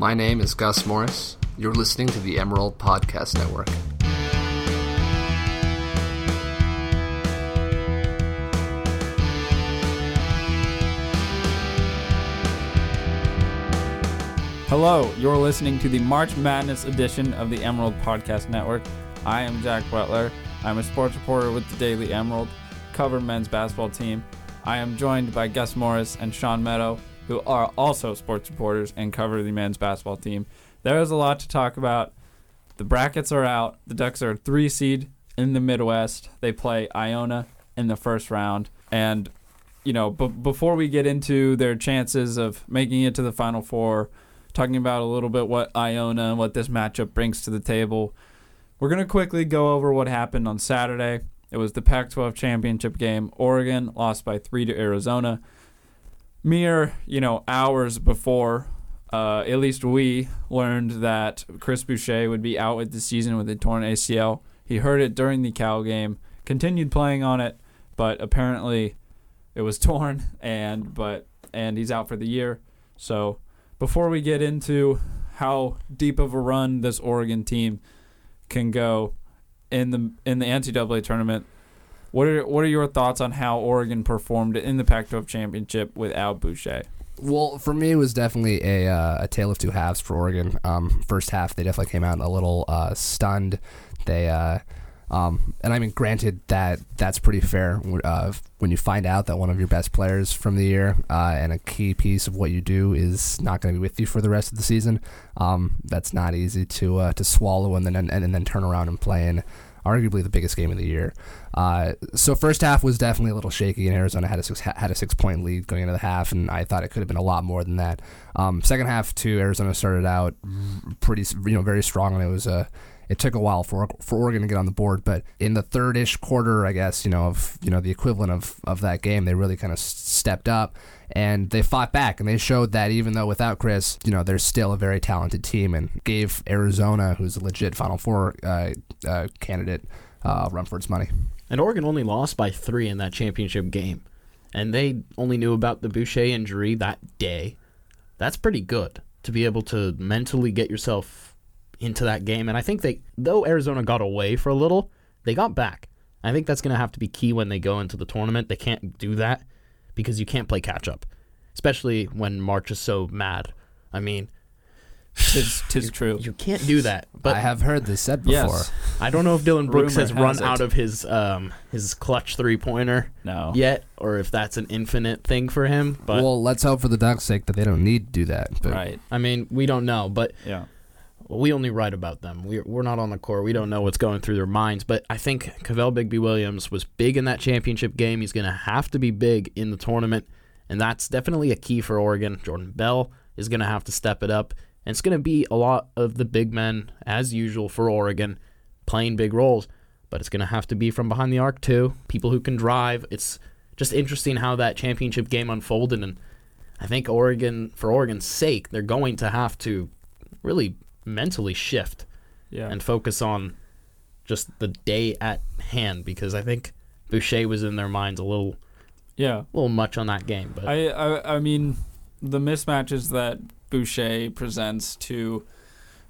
My name is Gus Morris. You're listening to the Emerald Podcast Network. Hello, you're listening to the March Madness edition of the Emerald Podcast Network. I am Jack Butler. I'm a sports reporter with the Daily Emerald, cover men's basketball team. I am joined by Gus Morris and Sean Meadow, who are also sports reporters and cover the men's basketball team. There is a lot to talk about. The brackets are out. The Ducks are a three seed in the Midwest. They play Iona in the first round. And, you know, b- before we get into their chances of making it to the Final Four, talking about a little bit what Iona and what this matchup brings to the table. We're going to quickly go over what happened on Saturday. It was the Pac 12 championship game. Oregon lost by three to Arizona. Mere, you know, hours before, uh, at least we learned that Chris Boucher would be out with the season with a torn ACL. He heard it during the Cal game, continued playing on it, but apparently it was torn and but and he's out for the year. So before we get into how deep of a run this Oregon team can go in the in the NCAA tournament, what are what are your thoughts on how Oregon performed in the Pac-12 championship without Boucher? Well, for me, it was definitely a, uh, a tale of two halves for Oregon. Um, first half, they definitely came out a little uh, stunned. They uh, um, and I mean, granted that that's pretty fair uh, when you find out that one of your best players from the year uh, and a key piece of what you do is not going to be with you for the rest of the season. Um, that's not easy to uh, to swallow and then and, and then turn around and play in arguably the biggest game of the year. Uh, so first half was definitely a little shaky, and Arizona had a six had a six point lead going into the half, and I thought it could have been a lot more than that. Um, second half too, Arizona started out pretty you know very strong, and it was a it took a while for for Oregon to get on the board, but in the third-ish quarter, I guess you know of you know the equivalent of of that game, they really kind of stepped up and they fought back and they showed that even though without Chris, you know, they're still a very talented team and gave Arizona, who's a legit Final Four uh, uh, candidate, uh, run for its money. And Oregon only lost by three in that championship game, and they only knew about the Boucher injury that day. That's pretty good to be able to mentally get yourself into that game. And I think they, though Arizona got away for a little, they got back. I think that's going to have to be key when they go into the tournament. They can't do that because you can't play catch up, especially when March is so mad. I mean, tis, tis true. You can't do that. But I have heard this said before. Yes. I don't know if Dillon Brooks has run has out of his um, his clutch three pointer no. yet, or if that's an infinite thing for him. But well, let's hope for the Ducks' sake that they don't need to do that. But. Right. I mean, we don't know, but yeah well, we only write about them. We're, we're not on the court. We don't know what's going through their minds. But I think Kavell Bigby Williams was big in that championship game. He's going to have to be big in the tournament. And that's definitely a key for Oregon. Jordan Bell is going to have to step it up. And it's going to be a lot of the big men, as usual, for Oregon, playing big roles. But it's going to have to be from behind the arc, too. People who can drive. It's just interesting how that championship game unfolded. And I think Oregon, for Oregon's sake, they're going to have to really mentally shift yeah. and focus on just the day at hand because I think Boucher was in their minds a little yeah a little much on that game but I I, I mean the mismatches that Boucher presents to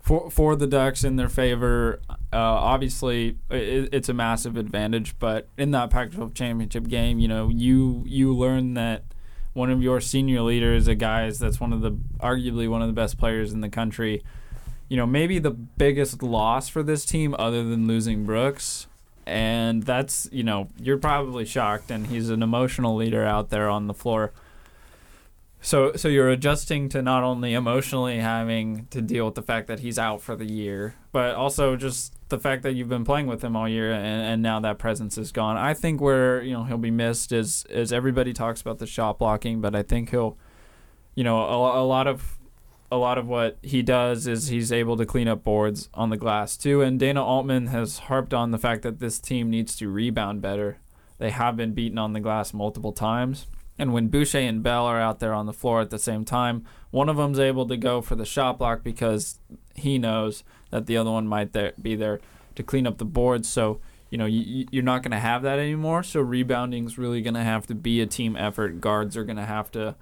for for the Ducks in their favor uh, obviously it, it's a massive advantage but in that Pac-12 championship game you know you you learn that one of your senior leaders a guy that's one of the arguably one of the best players in the country you know, maybe the biggest loss for this team other than losing Brooks. And that's, you know, you're probably shocked and he's an emotional leader out there on the floor. So so you're adjusting to not only emotionally having to deal with the fact that he's out for the year, but also just the fact that you've been playing with him all year and, and now that presence is gone. I think where, you know, he'll be missed is is everybody talks about the shot blocking, but I think he'll you know, a, a lot of a lot of what he does is he's able to clean up boards on the glass too. And Dana Altman has harped on the fact that this team needs to rebound better. They have been beaten on the glass multiple times. And when Boucher and Bell are out there on the floor at the same time, one of them's able to go for the shot block because he knows that the other one might there, be there to clean up the boards. So, you know, you, you're not going to have that anymore. So rebounding is really going to have to be a team effort. Guards are going to have to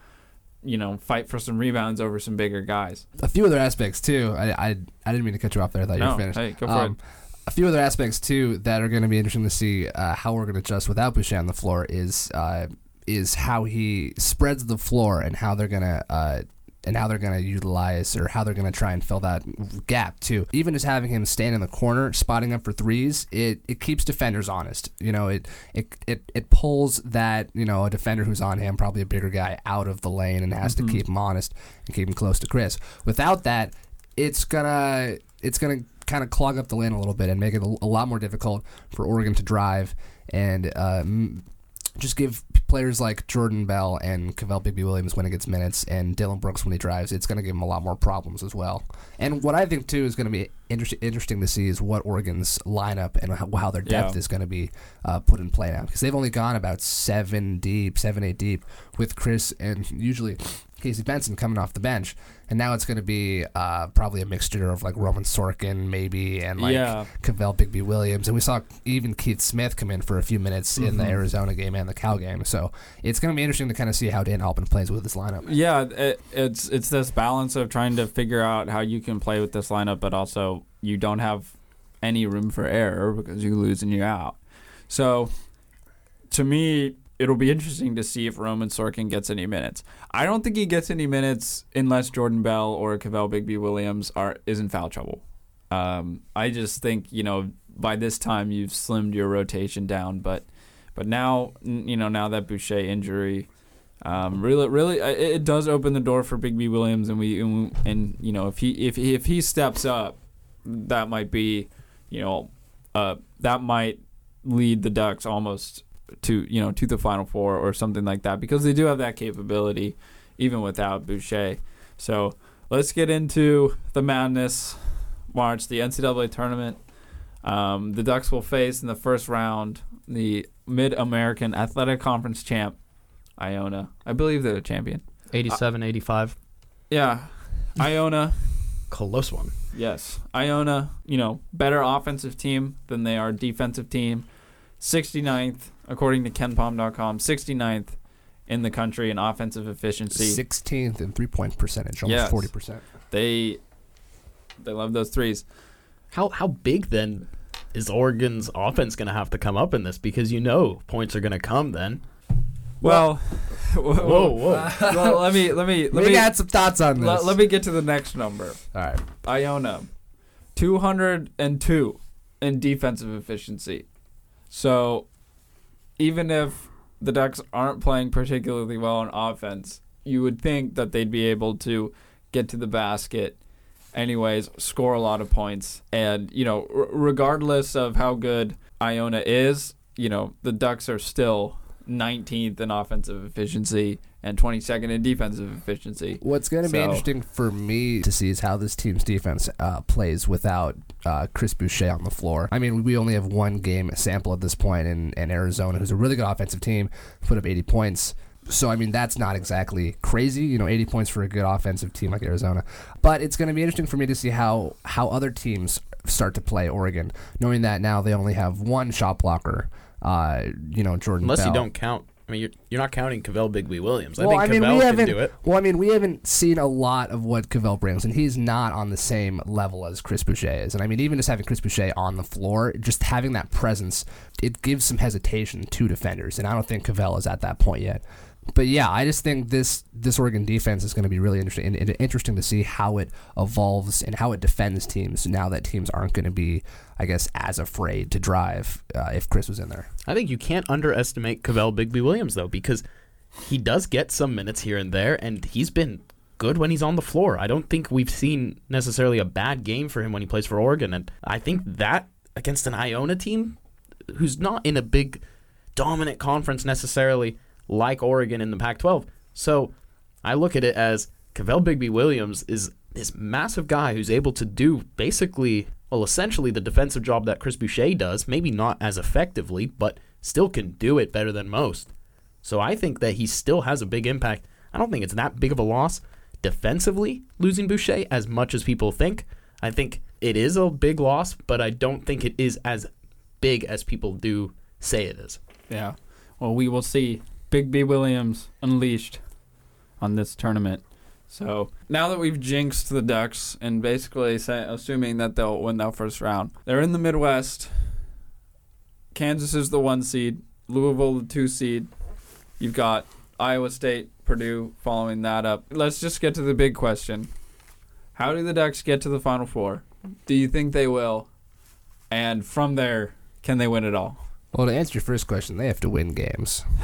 you know, fight for some rebounds over some bigger guys. A few other aspects too. I I, I didn't mean to cut you off there. I thought you were finished. hey, go for Um, a few other aspects too that are going to be interesting to see uh, how we're going to adjust without Boucher on the floor is uh, is how he spreads the floor and how they're going to uh, and how they're going to utilize or how they're going to try and fill that gap too. Even just having him stand in the corner, spotting up for threes, it, it keeps defenders honest. You know, it, it it it pulls that you know a defender who's on him, probably a bigger guy, out of the lane and has to keep him honest and keep him close to Chris. Without that, it's gonna it's gonna kind of clog up the lane a little bit and make it a, a lot more difficult for Oregon to drive and uh, just give players like Jordan Bell and Kavell Bigby Williams when he gets minutes and Dillon Brooks when he drives, it's going to give him a lot more problems as well. And what I think too is going to be inter- interesting to see is what Oregon's lineup and how, how their depth Yeah. is going to be uh, put in play now because they've only gone about seven deep, seven eight deep with Chris and usually Casey Benson coming off the bench, and now it's going to be uh, probably a mixture of like Roman Sorkin maybe and like Yeah. Kavell Bigby Williams, and we saw even Keith Smith come in for a few minutes in the Mhm. Arizona game and the Cal game. So it's going to be interesting to kind of see how Dan Halpin plays with this lineup. Yeah, it, it's it's this balance of trying to figure out how you can play with this lineup, but also you don't have any room for error because you lose and you're out. So, to me, it'll be interesting to see if Roman Sorkin gets any minutes. I don't think he gets any minutes unless Jordan Bell or Kavell Bigby Williams are is in foul trouble. Um, I just think you know by this time you've slimmed your rotation down, but but now you know now that Boucher injury. Um, really, really, uh, it, does open the door for Bigby Williams, and we, and, we- and you know, if he if he, if he steps up, that might be, you know, uh, that might lead the Ducks almost to you know to the Final Four or something like that because they do have that capability, even without Boucher. So let's get into the madness. March, the NCAA tournament. Um, the Ducks will face in the first round the Mid American Athletic Conference champ, Iona. I believe they're the champion. 87, 85. Yeah, Iona. Close one. Yes, Iona. You know, better offensive team than they are defensive team. 69th, according to KenPom.com, 69th in the country in offensive efficiency. 16th in three point percentage, almost Yes. 40%. They they love those threes. How how big then is Oregon's offense going to have to come up in this? Because you know points are going to come then. Well, whoa, Whoa, whoa. well, let me let me let we me add some thoughts on this. let, let me get to the next number. All right. Iona, 202 in defensive efficiency. So even if the Ducks aren't playing particularly well on offense, you would think that they'd be able to get to the basket anyways, score a lot of points. And, you know, r- regardless of how good Iona is, you know, the Ducks are still 19th in offensive efficiency and 22nd in defensive efficiency. What's going to be interesting for me to see is how this team's defense uh, plays without uh, Chris Boucher on the floor. I mean, we only have one game sample at this point in, in Arizona, who's a really good offensive team, put up 80 points. So, I mean, that's not exactly crazy, you know, 80 points for a good offensive team like Arizona. But it's going to be interesting for me to see how, how other teams start to play Oregon, knowing that now they only have one shot blocker, uh, you know, Jordan Unless you don't count. I mean, you're, you're not counting Kavell Bigby Williams. I Well, think I mean, Kavell we can haven't. do it. Well, I mean, we haven't seen a lot of what Kavell brings, and he's not on the same level as Chris Boucher is. And I mean, even just having Chris Boucher on the floor, just having that presence, it gives some hesitation to defenders, and I don't think Kavell is at that point yet. But yeah, I just think this this Oregon defense is going to be really interesting and, and interesting to see how it evolves and how it defends teams now that teams aren't going to be, I guess, as afraid to drive uh, if Chris was in there. I think you can't underestimate Kavell Bigby Williams though, because he does get some minutes here and there, and he's been good when he's on the floor. I don't think we've seen necessarily a bad game for him when he plays for Oregon, and I think that against an Iona team who's not in a big dominant conference necessarily like Oregon in the Pac-12. So I look at it as Kavell Bigby Williams is this massive guy who's able to do basically, well, essentially the defensive job that Chris Boucher does, maybe not as effectively, but still can do it better than most. So I think that he still has a big impact. I don't think it's that big of a loss defensively losing Boucher as much as people think. I think it is a big loss, but I don't think it is as big as people do say it is. Yeah. Well, we will see Bigby Williams unleashed on this tournament. So now that we've jinxed the Ducks and basically say, assuming that they'll win that first round, they're in the Midwest. Kansas is the one seed, Louisville the two seed. You've got Iowa State, Purdue following that up. Let's just get to the big question: How do the Ducks get to the Final Four? Do you think they will? And from there, can they win it all? Well, to answer your first question, they have to win games.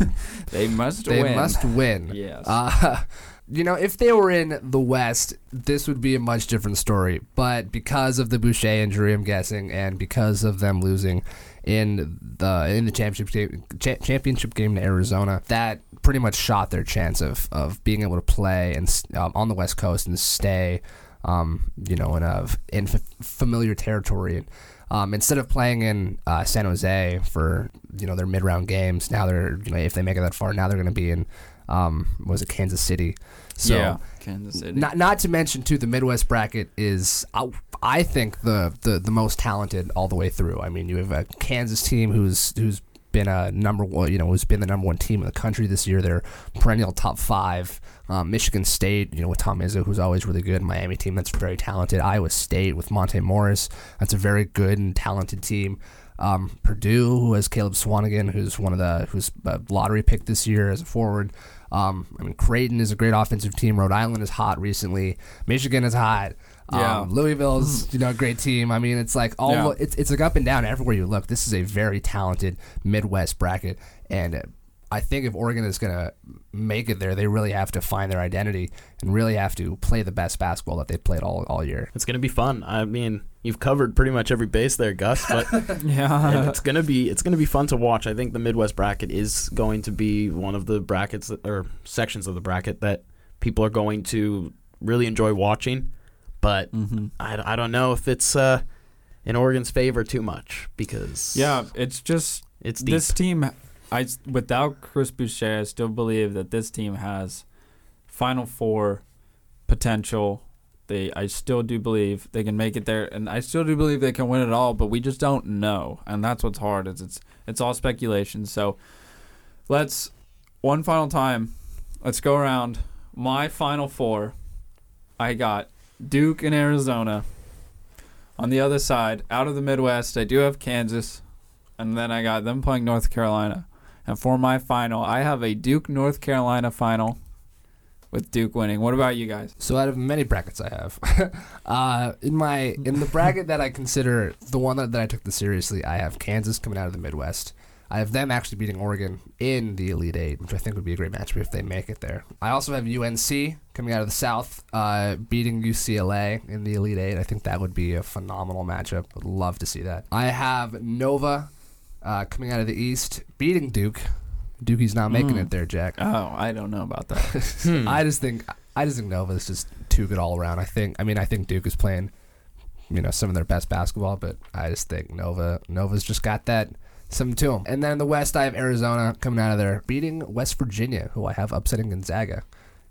They must They win. must win. Yes. Uh, you know, if they were in the West, this would be a much different story. But because of the Boucher injury, I'm guessing, and because of them losing in the in the championship game, cha- championship game to Arizona, that pretty much shot their chance of of being able to play and um, on the West Coast and stay, um, you know, in a in f- familiar territory. Um, instead of playing in uh, San Jose for you know their mid round games, now they're you know if they make it that far, now they're going to be in um, was it Kansas City? So yeah, Kansas City. not not to mention too the Midwest bracket is I, I think the, the the most talented all the way through. I mean you have a Kansas team who's who's been a number one you know who's been the number one team in the country this year. They're perennial top five. Um, Michigan State, you know, with Tom Izzo, who's always really good. Miami team that's very talented. Iowa State with Monte Morris, that's a very good and talented team. Um, Purdue, who has Caleb Swanigan, who's one of the who's a lottery pick this year as a forward. Um, I mean, Creighton is a great offensive team. Rhode Island is hot recently. Michigan is hot. Yeah. Um, Louisville's you know a great team. I mean, it's like all Yeah. it's it's like up and down everywhere you look. This is a very talented Midwest bracket, and uh, I think if Oregon is gonna make it there, they really have to find their identity and really have to play the best basketball that they've played all all year. It's gonna be fun. I mean, you've covered pretty much every base there, Gus. But yeah. it's gonna be it's gonna be fun to watch. I think the Midwest bracket is going to be one of the brackets that, or sections of the bracket that people are going to really enjoy watching. But hmm I, I don't know if it's uh, in Oregon's favor too much because Yeah, it's just it's deep. this team. I without Chris Boucher, I still believe that this team has Final Four potential. They, I still do believe they can make it there, and I still do believe they can win it all. But we just don't know, and that's what's hard. Is it's it's all speculation. So let's one final time. Let's go around. My Final Four. I got Duke and Arizona. On the other side, out of the Midwest, I do have Kansas, and then I got them playing North Carolina. And for my final, I have a Duke North Carolina final with Duke winning. What about you guys? So out of many brackets I have, uh, in my in the bracket that I consider the one that, that I took the seriously, I have Kansas coming out of the Midwest. I have them actually beating Oregon in the Elite Eight, which I think would be a great matchup if they make it there. I also have UNC coming out of the South, uh, beating UCLA in the Elite Eight. I think that would be a phenomenal matchup. Would love to see that. I have Nova uh, coming out of the East, beating Duke. Dukey's not making Mm. it there, Jack. Oh, I don't know about that. Hmm. I just think I just think Nova is just too good all around. I think I mean I think Duke is playing, you know, some of their best basketball, but I just think Nova Nova's just got that something to them. And then in the West, I have Arizona coming out of there, beating West Virginia, who I have upsetting Gonzaga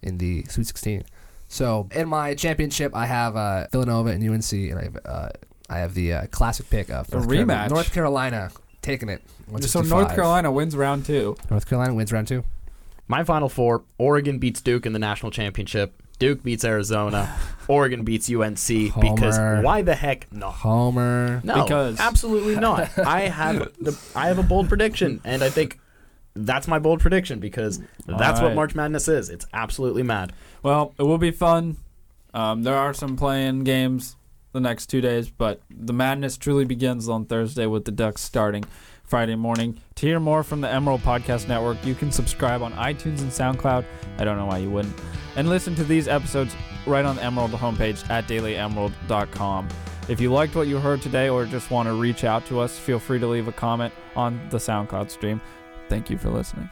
in the Sweet 16. So in my championship, I have uh, Villanova and UNC, and I have uh, I have the uh, classic pick of A North Carolina- rematch. North Carolina taking it. so North Carolina wins round two. North Carolina wins round two. My final four: Oregon beats Duke in the national championship. Duke beats Arizona. Oregon beats UNC because why the heck not? Homer. No, Because- absolutely not. I have the I have a bold prediction, and I think that's my bold prediction because that's what March Madness is. It's absolutely mad. Well, it will be fun. Um, there are some playing games the next two days, but the madness truly begins on Thursday with the Ducks starting Friday morning. To hear more from the Emerald Podcast Network, you can subscribe on iTunes and SoundCloud. I don't know why you wouldn't. And listen to these episodes right on the Emerald homepage at dailyemerald.com. If you liked what you heard today or just want to reach out to us, feel free to leave a comment on the SoundCloud stream. Thank you for listening.